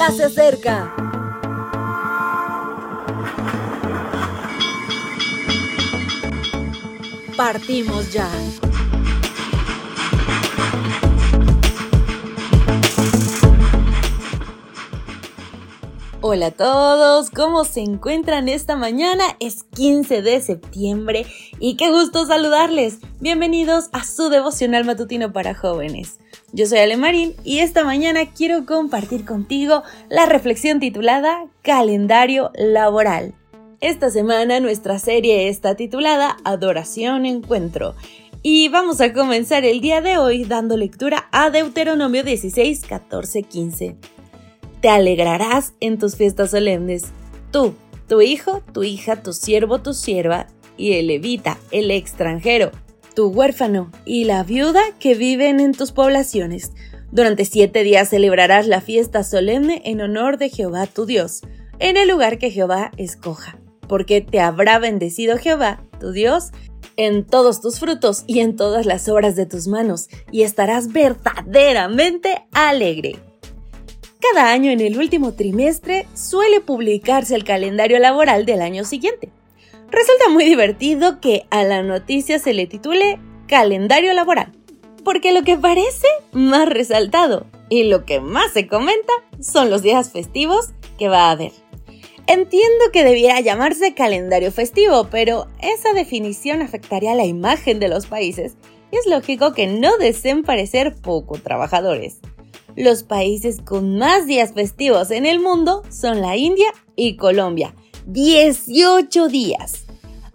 ya se acerca. Partimos ya. Hola a todos, ¿cómo se encuentran esta mañana? Es 15 de septiembre y qué gusto saludarles. Bienvenidos a su devocional matutino para jóvenes. Yo soy Ale Marín y esta mañana quiero compartir contigo la reflexión titulada Calendario Laboral. Esta semana nuestra serie está titulada Adoración Encuentro y vamos a comenzar el día de hoy dando lectura a Deuteronomio 16, 14, 15 te alegrarás en tus fiestas solemnes. Tú, tu hijo, tu hija, tu siervo, tu sierva, y el levita, el extranjero, tu huérfano y la viuda que viven en tus poblaciones. Durante siete días celebrarás la fiesta solemne en honor de Jehová tu Dios, en el lugar que Jehová escoja, porque te habrá bendecido Jehová, tu Dios, en todos tus frutos y en todas las obras de tus manos, y estarás verdaderamente alegre. Cada año en el último trimestre suele publicarse el calendario laboral del año siguiente. Resulta muy divertido que a la noticia se le titule calendario laboral, porque lo que parece más resaltado y lo que más se comenta son los días festivos que va a haber. Entiendo que debiera llamarse calendario festivo, pero esa definición afectaría la imagen de los países y es lógico que no deseen parecer poco trabajadores. Los países con más días festivos en el mundo son la India y Colombia. 18 días.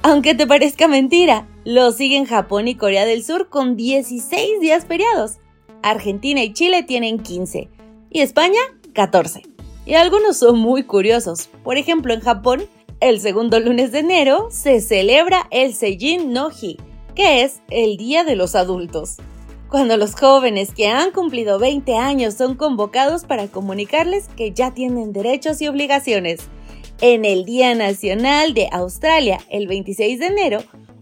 Aunque te parezca mentira, lo siguen Japón y Corea del Sur con 16 días feriados. Argentina y Chile tienen 15 y España 14. Y algunos son muy curiosos. Por ejemplo, en Japón, el segundo lunes de enero se celebra el Seijin no que es el Día de los Adultos cuando los jóvenes que han cumplido 20 años son convocados para comunicarles que ya tienen derechos y obligaciones. En el Día Nacional de Australia, el 26 de enero,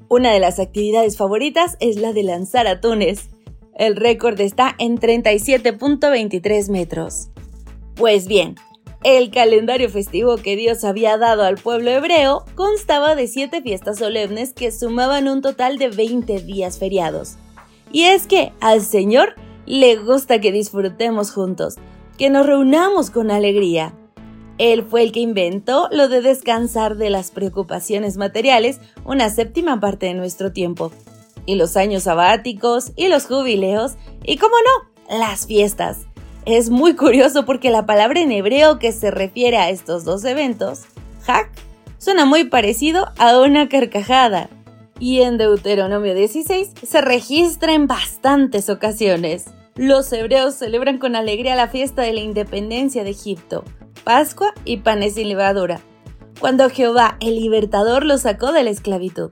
una de las actividades favoritas es la de lanzar atunes. El récord está en 37.23 metros. Pues bien, el calendario festivo que Dios había dado al pueblo hebreo constaba de siete fiestas solemnes que sumaban un total de 20 días feriados. Y es que al Señor le gusta que disfrutemos juntos, que nos reunamos con alegría. Él fue el que inventó lo de descansar de las preocupaciones materiales una séptima parte de nuestro tiempo. Y los años sabáticos, y los jubileos, y cómo no, las fiestas. Es muy curioso porque la palabra en hebreo que se refiere a estos dos eventos, hak, suena muy parecido a una carcajada y en Deuteronomio 16 se registra en bastantes ocasiones. Los hebreos celebran con alegría la fiesta de la independencia de Egipto, Pascua y panes sin levadura, cuando Jehová el libertador los sacó de la esclavitud,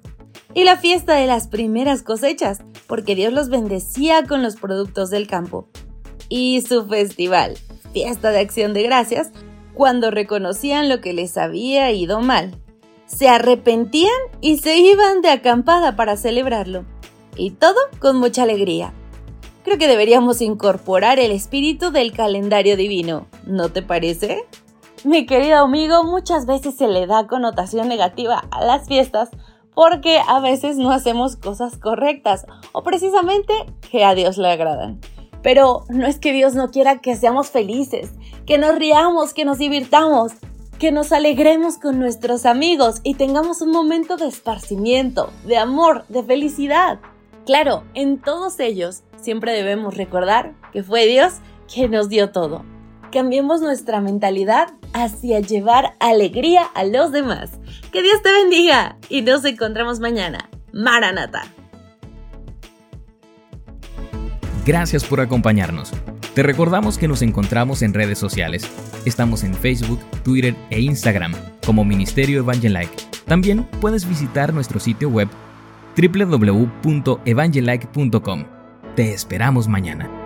y la fiesta de las primeras cosechas, porque Dios los bendecía con los productos del campo, y su festival, fiesta de acción de gracias, cuando reconocían lo que les había ido mal, se arrepentían y se iban de acampada para celebrarlo. Y todo con mucha alegría. Creo que deberíamos incorporar el espíritu del calendario divino, ¿no te parece? Mi querido amigo, muchas veces se le da connotación negativa a las fiestas porque a veces no hacemos cosas correctas o precisamente que a Dios le agradan. Pero no es que Dios no quiera que seamos felices, que nos riamos, que nos divirtamos, que nos alegremos con nuestros amigos y tengamos un momento de esparcimiento, de amor, de felicidad. Claro, en todos ellos siempre debemos recordar que fue Dios quien nos dio todo. Cambiemos nuestra mentalidad hacia llevar alegría a los demás. Que Dios te bendiga y nos encontramos mañana. Maranata. Gracias por acompañarnos. Te recordamos que nos encontramos en redes sociales. Estamos en Facebook, Twitter e Instagram como Ministerio Evangelike. También puedes visitar nuestro sitio web www.evangelike.com. Te esperamos mañana.